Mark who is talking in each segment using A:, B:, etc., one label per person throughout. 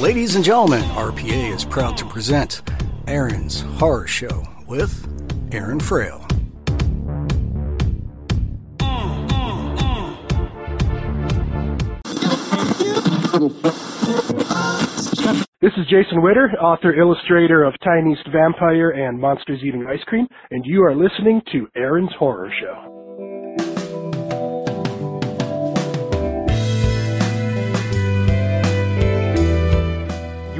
A: Ladies and gentlemen, RPA is proud to present Aaron's Horror Show with Aaron Frale.
B: This is Jason Witter, author illustrator of Tiny East Vampire and Monsters Eating Ice Cream, and you are listening to Aaron's Horror Show.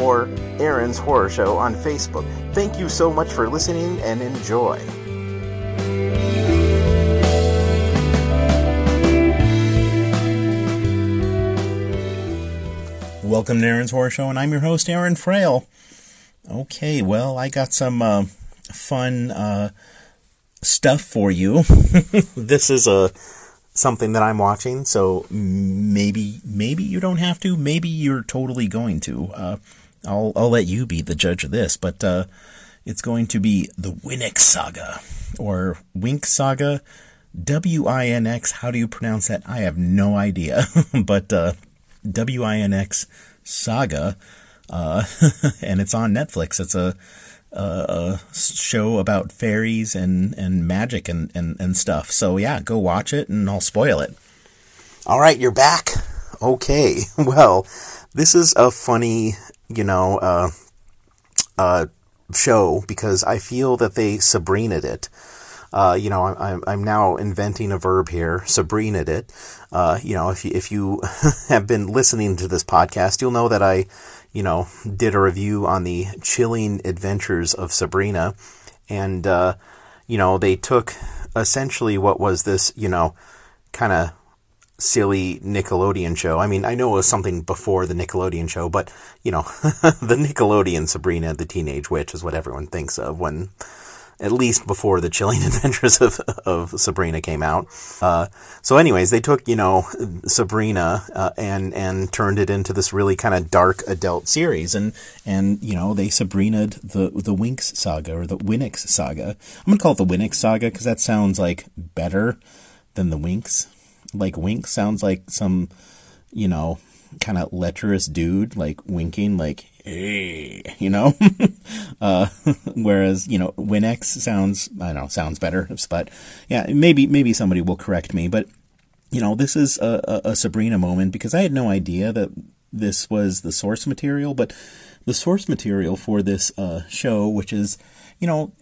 C: or Aaron's Horror Show on Facebook. Thank you so much for listening and enjoy. Welcome to Aaron's Horror Show, and I'm your host, Aaron Frale. Okay, well, I got some uh, fun uh, stuff for you. this is a something that I'm watching, so maybe maybe you don't have to. Maybe you're totally going to. Uh, I'll I'll let you be the judge of this, but uh, it's going to be the Winx Saga or Wink Saga. W I N X. How do you pronounce that? I have no idea, but uh, W I N X Saga, uh, and it's on Netflix. It's a, a, a show about fairies and, and magic and, and, and stuff. So yeah, go watch it, and I'll spoil it. All right, you're back. Okay, well, this is a funny, you know, uh, uh, show because I feel that they Sabrina it. Uh, you know, I'm, I'm now inventing a verb here, Sabrina it. Uh, you know, if you, if you have been listening to this podcast, you'll know that I, you know, did a review on the chilling adventures of Sabrina. And, uh, you know, they took essentially what was this, you know, kind of silly Nickelodeon show. I mean, I know it was something before the Nickelodeon show, but, you know, the Nickelodeon Sabrina the Teenage Witch is what everyone thinks of when at least before the chilling adventures of, of Sabrina came out. Uh, so anyways, they took, you know, Sabrina, uh, and, and turned it into this really kind of dark adult series. And, and, you know, they Sabrina'd the, the Winx saga or the Winx saga. I'm going to call it the Winx saga because that sounds like better than the Winx. Like wink sounds like some, you know, kind of lecherous dude, like winking, like, hey, you know? uh, whereas, you know, Winx sounds, I don't know, sounds better. But yeah, maybe, maybe somebody will correct me. But, you know, this is a, a, a Sabrina moment because I had no idea that this was the source material, but the source material for this uh, show, which is, you know,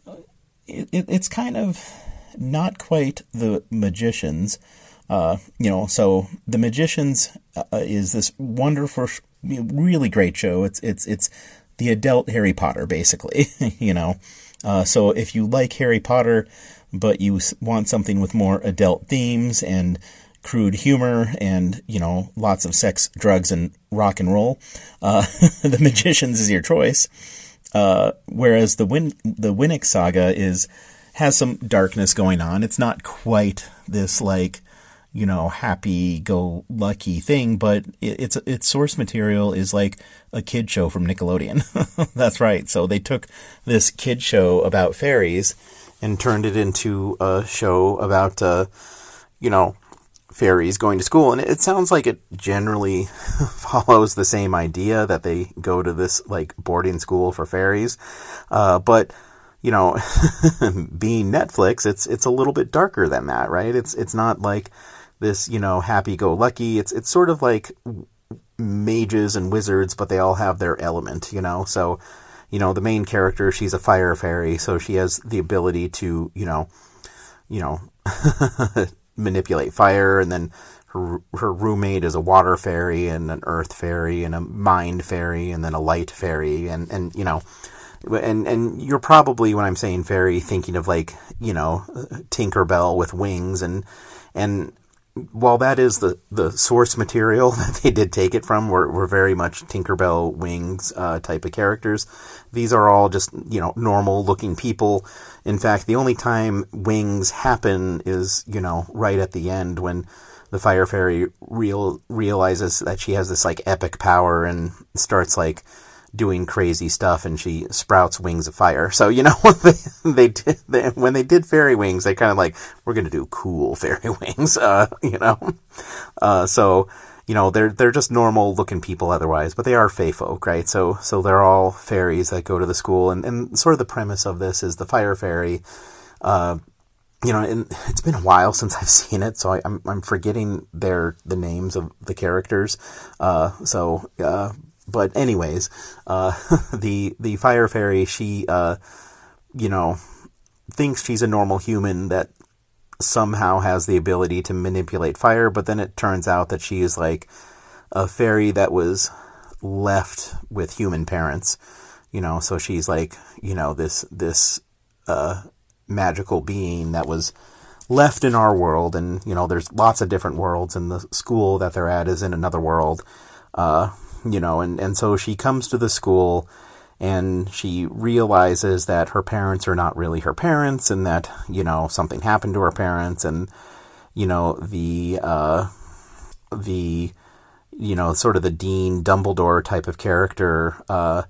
C: it, it's kind of not quite the magicians. Uh, you know, so the magicians uh, is this wonderful, really great show. It's it's it's the adult Harry Potter, basically. you know, uh, so if you like Harry Potter, but you want something with more adult themes and crude humor and you know lots of sex, drugs, and rock and roll, uh, the Magicians is your choice. Uh, whereas the Win the Winx saga is has some darkness going on. It's not quite this like you know happy go lucky thing, but it, it's its source material is like a kid show from Nickelodeon. That's right. So they took this kid show about fairies and turned it into a show about uh, you know fairies going to school. And it sounds like it generally follows the same idea that they go to this like boarding school for fairies. Uh, but you know, being Netflix, it's it's a little bit darker than that, right? It's it's not like this you know happy go lucky. It's it's sort of like mages and wizards, but they all have their element, you know. So you know the main character, she's a fire fairy, so she has the ability to you know you know manipulate fire, and then her her roommate is a water fairy and an earth fairy and a mind fairy and then a light fairy and and you know and and you're probably when I'm saying fairy thinking of like you know Tinkerbell with wings and and while that is the, the source material that they did take it from, were, were very much Tinkerbell wings uh, type of characters. These are all just you know normal looking people. In fact, the only time wings happen is you know right at the end when the fire fairy real realizes that she has this like epic power and starts like doing crazy stuff and she sprouts wings of fire. So, you know, they, they did, they, when they did fairy wings, they kind of like, we're going to do cool fairy wings, uh, you know? Uh, so, you know, they're, they're just normal looking people otherwise, but they are fey folk, right? So, so they're all fairies that go to the school and, and sort of the premise of this is the fire fairy, uh, you know, and it's been a while since I've seen it, so I, am I'm, I'm forgetting their the names of the characters. Uh, so, uh, but anyways, uh, the the fire fairy, she, uh, you know, thinks she's a normal human that somehow has the ability to manipulate fire, but then it turns out that she is like a fairy that was left with human parents. You know, so she's like, you know, this this uh, magical being that was left in our world. And, you know, there's lots of different worlds, and the school that they're at is in another world. Uh, you know, and, and so she comes to the school and she realizes that her parents are not really her parents and that, you know, something happened to her parents and, you know, the, uh, the, you know, sort of the Dean Dumbledore type of character, uh,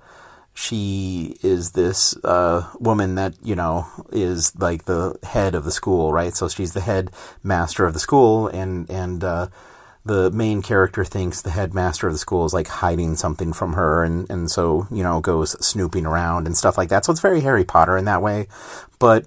C: she is this uh, woman that you know is like the head of the school, right? So she's the head master of the school, and and uh, the main character thinks the headmaster of the school is like hiding something from her, and and so you know goes snooping around and stuff like that. So it's very Harry Potter in that way, but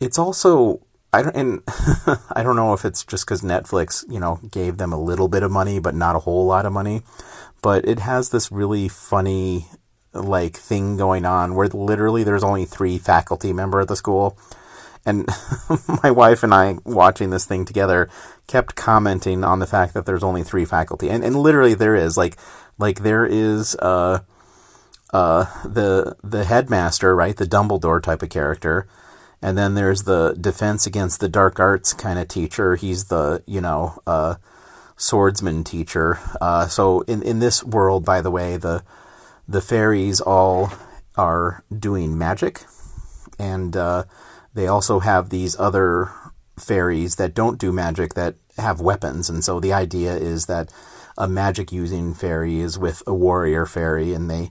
C: it's also I don't and I don't know if it's just because Netflix, you know, gave them a little bit of money, but not a whole lot of money. But it has this really funny like thing going on where literally there's only three faculty member at the school. And my wife and I watching this thing together kept commenting on the fact that there's only three faculty. And and literally there is like like there is uh uh the the headmaster, right? The Dumbledore type of character and then there's the defense against the dark arts kind of teacher. He's the, you know, uh, swordsman teacher. Uh, so in, in this world, by the way, the, the fairies all are doing magic. And, uh, they also have these other fairies that don't do magic that have weapons. And so the idea is that a magic using fairy is with a warrior fairy and they,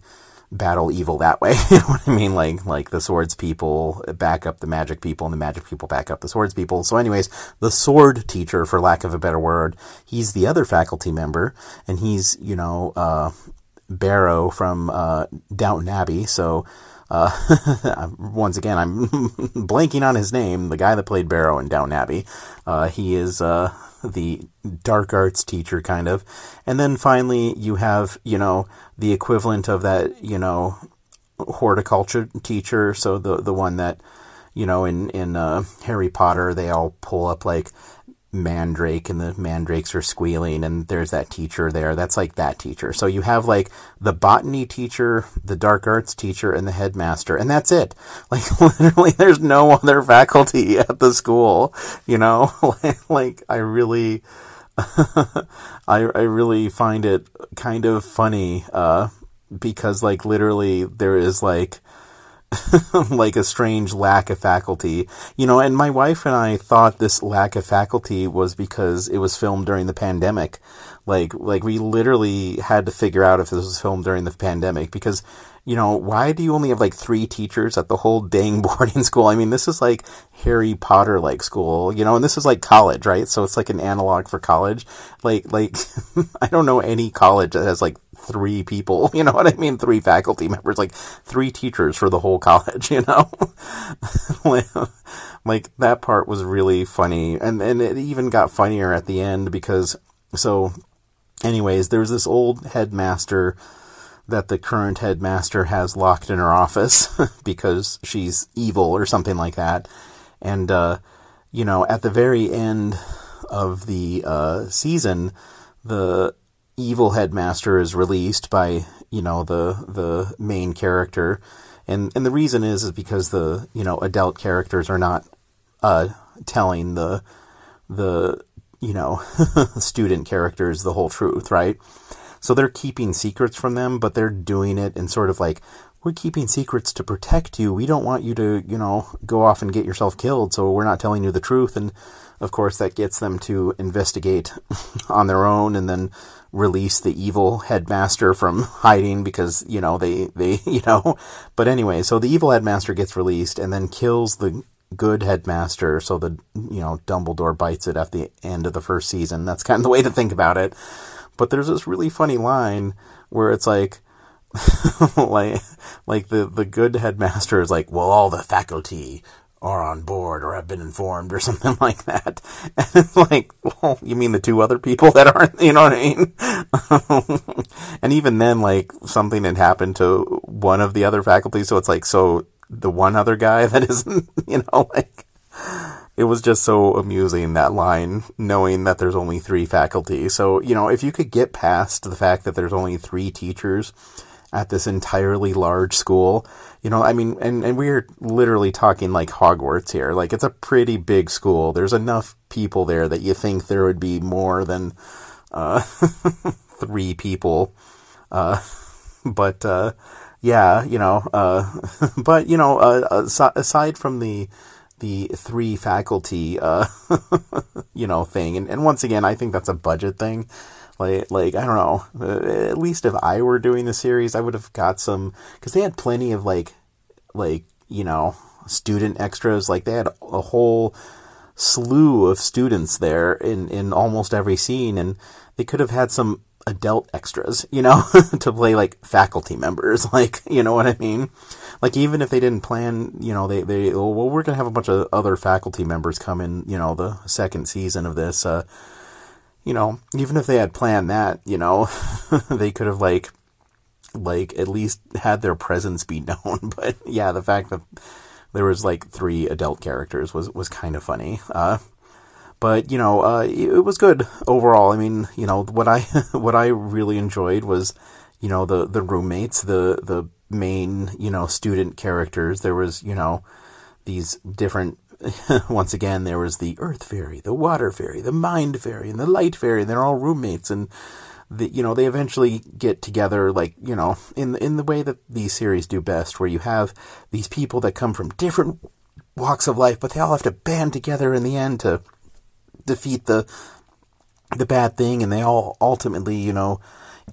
C: battle evil that way. you know what I mean? Like like the swords people back up the magic people, and the magic people back up the swords people. So, anyways, the sword teacher, for lack of a better word, he's the other faculty member, and he's you know uh, Barrow from uh, Downton Abbey. So. Uh, once again, I'm blanking on his name. The guy that played Barrow in Downton Abbey. Uh, he is uh, the dark arts teacher, kind of. And then finally, you have, you know, the equivalent of that, you know, horticulture teacher. So the the one that, you know, in in uh, Harry Potter, they all pull up like mandrake and the mandrakes are squealing and there's that teacher there. That's like that teacher. So you have like the botany teacher the dark arts teacher and the headmaster and that's it. Like literally there's no other faculty at the school you know? Like i really I, I really find it kind of funny uh, because like literally there is like like a strange lack of faculty. You know, and my wife and I thought this lack of faculty was because it was filmed during the pandemic. Like, like we literally had to figure out if this was filmed during the pandemic because you know, why do you only have like three teachers at the whole dang boarding school? I mean, this is like Harry Potter like school, you know, and this is like college, right? So it's like an analog for college. Like, like, I don't know any college that has like three people, you know what I mean? Three faculty members, like three teachers for the whole college, you know? like that part was really funny. And, and it even got funnier at the end because, so anyways, there's this old headmaster that the current headmaster has locked in her office because she's evil or something like that. And, uh, you know, at the very end of the uh, season, the evil headmaster is released by, you know, the the main character. And and the reason is is because the, you know, adult characters are not uh, telling the the you know student characters the whole truth, right? So they're keeping secrets from them, but they're doing it in sort of like, we're keeping secrets to protect you. We don't want you to, you know, go off and get yourself killed, so we're not telling you the truth. And of course, that gets them to investigate on their own and then release the evil headmaster from hiding because, you know, they, they, you know. But anyway, so the evil headmaster gets released and then kills the good headmaster. So the, you know, Dumbledore bites it at the end of the first season. That's kind of the way to think about it. But there's this really funny line where it's like, like, like the, the good headmaster is like, well, all the faculty are on board or have been informed or something like that. And it's like, well, you mean the two other people that aren't, you know what I mean? and even then, like, something had happened to one of the other faculty. So it's like, so the one other guy that isn't, you know, like, it was just so amusing that line, knowing that there's only three faculty. So, you know, if you could get past the fact that there's only three teachers at this entirely large school, you know, I mean, and, and we're literally talking like Hogwarts here. Like, it's a pretty big school. There's enough people there that you think there would be more than uh, three people. Uh, but, uh, yeah, you know, uh, but, you know, uh, aside from the, the three faculty, uh, you know, thing. And, and once again, I think that's a budget thing. Like, like I don't know. Uh, at least if I were doing the series, I would have got some because they had plenty of like, like you know, student extras. Like they had a whole slew of students there in in almost every scene, and they could have had some adult extras, you know, to play like faculty members. Like, you know what I mean? like even if they didn't plan, you know, they they well we're gonna have a bunch of other faculty members come in, you know, the second season of this. Uh, you know, even if they had planned that, you know, they could have like like at least had their presence be known. But yeah, the fact that there was like three adult characters was was kind of funny. Uh, but you know, uh, it was good overall. I mean, you know, what I what I really enjoyed was, you know, the the roommates, the the main, you know, student characters. There was, you know, these different once again there was the earth fairy, the water fairy, the mind fairy, and the light fairy, and they're all roommates and the, you know they eventually get together like you know in in the way that these series do best where you have these people that come from different walks of life but they all have to band together in the end to defeat the the bad thing and they all ultimately you know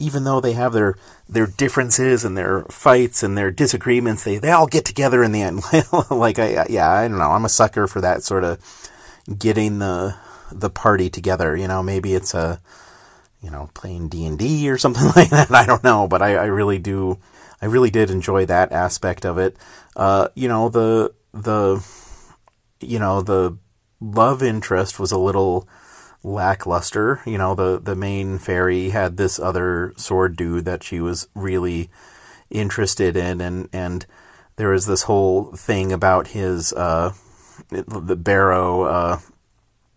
C: even though they have their their differences and their fights and their disagreements, they they all get together in the end. like I yeah, I don't know. I'm a sucker for that sort of getting the the party together. You know, maybe it's a you know playing D and D or something like that. I don't know, but I, I really do. I really did enjoy that aspect of it. Uh, you know the the you know the love interest was a little lackluster. You know, the the main fairy had this other sword dude that she was really interested in, and and there was this whole thing about his uh, the Barrow, uh,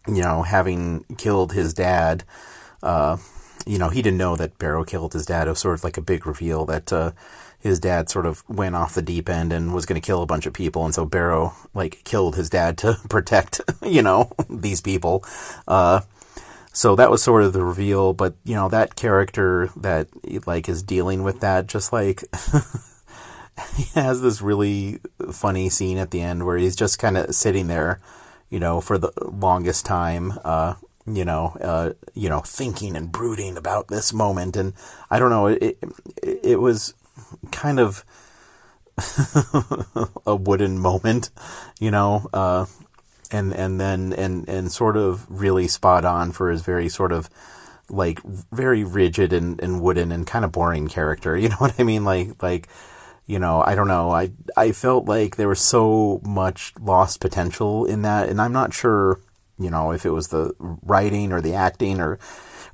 C: you know, having killed his dad. Uh, you know, he didn't know that Barrow killed his dad. It was sort of like a big reveal that uh, his dad sort of went off the deep end and was going to kill a bunch of people, and so Barrow like killed his dad to protect, you know, these people. Uh, so that was sort of the reveal but you know that character that like is dealing with that just like he has this really funny scene at the end where he's just kind of sitting there, you know, for the longest time, uh, you know, uh, you know, thinking and brooding about this moment, and I don't know, it it, it was kind of a wooden moment, you know, uh, and and then and and sort of really spot on for his very sort of like very rigid and, and wooden and kind of boring character. You know what I mean? Like like you know, I don't know. I I felt like there was so much lost potential in that, and I'm not sure, you know, if it was the writing or the acting or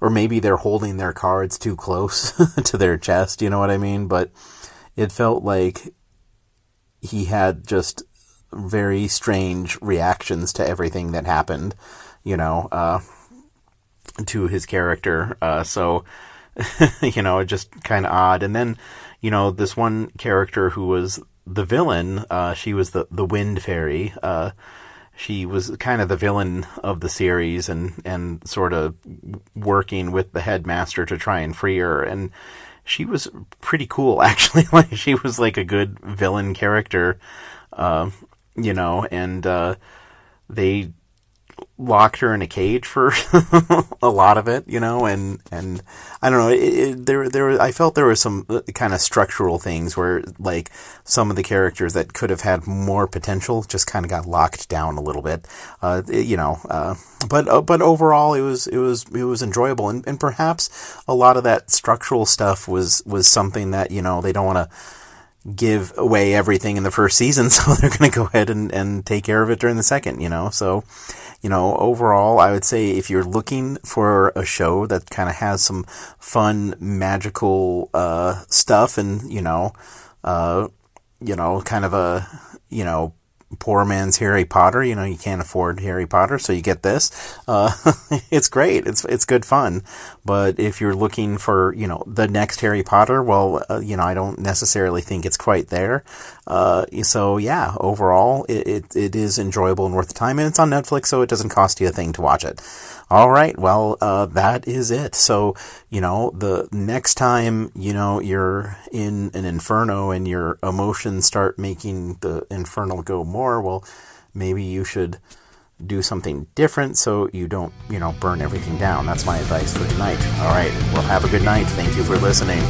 C: or maybe they're holding their cards too close to their chest. You know what I mean? But it felt like he had just very strange reactions to everything that happened. You know, uh, to his character. Uh, so, you know, it just kind of odd. And then, you know, this one character who was the villain, uh, she was the, the wind fairy. She was kind of the villain of the series and, and sort of working with the headmaster to try and free her. And she was pretty cool, actually. like, she was like a good villain character, uh, you know, and, uh, they locked her in a cage for a lot of it, you know, and and I don't know, it, it, there there I felt there were some uh, kind of structural things where like some of the characters that could have had more potential just kind of got locked down a little bit, uh, you know, uh, but uh, but overall it was it was it was enjoyable and and perhaps a lot of that structural stuff was was something that you know they don't want to give away everything in the first season, so they're going to go ahead and, and take care of it during the second, you know. So, you know, overall, I would say if you're looking for a show that kind of has some fun, magical uh, stuff, and you know, uh, you know, kind of a you know poor man's Harry Potter. You know, you can't afford Harry Potter, so you get this. Uh, it's great. It's it's good fun. But if you're looking for you know the next Harry Potter, well, uh, you know, I don't necessarily think it's quite there. Uh, so yeah, overall, it, it, it is enjoyable and worth the time, and it's on Netflix, so it doesn't cost you a thing to watch it. All right, well, uh, that is it. So you know, the next time you know you're in an inferno and your emotions start making the infernal go more, well, maybe you should do something different so you don't, you know, burn everything down. That's my advice for tonight. All right, well, have a good night. Thank you for listening.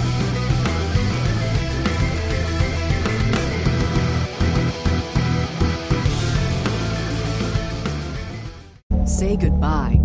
D: Say goodbye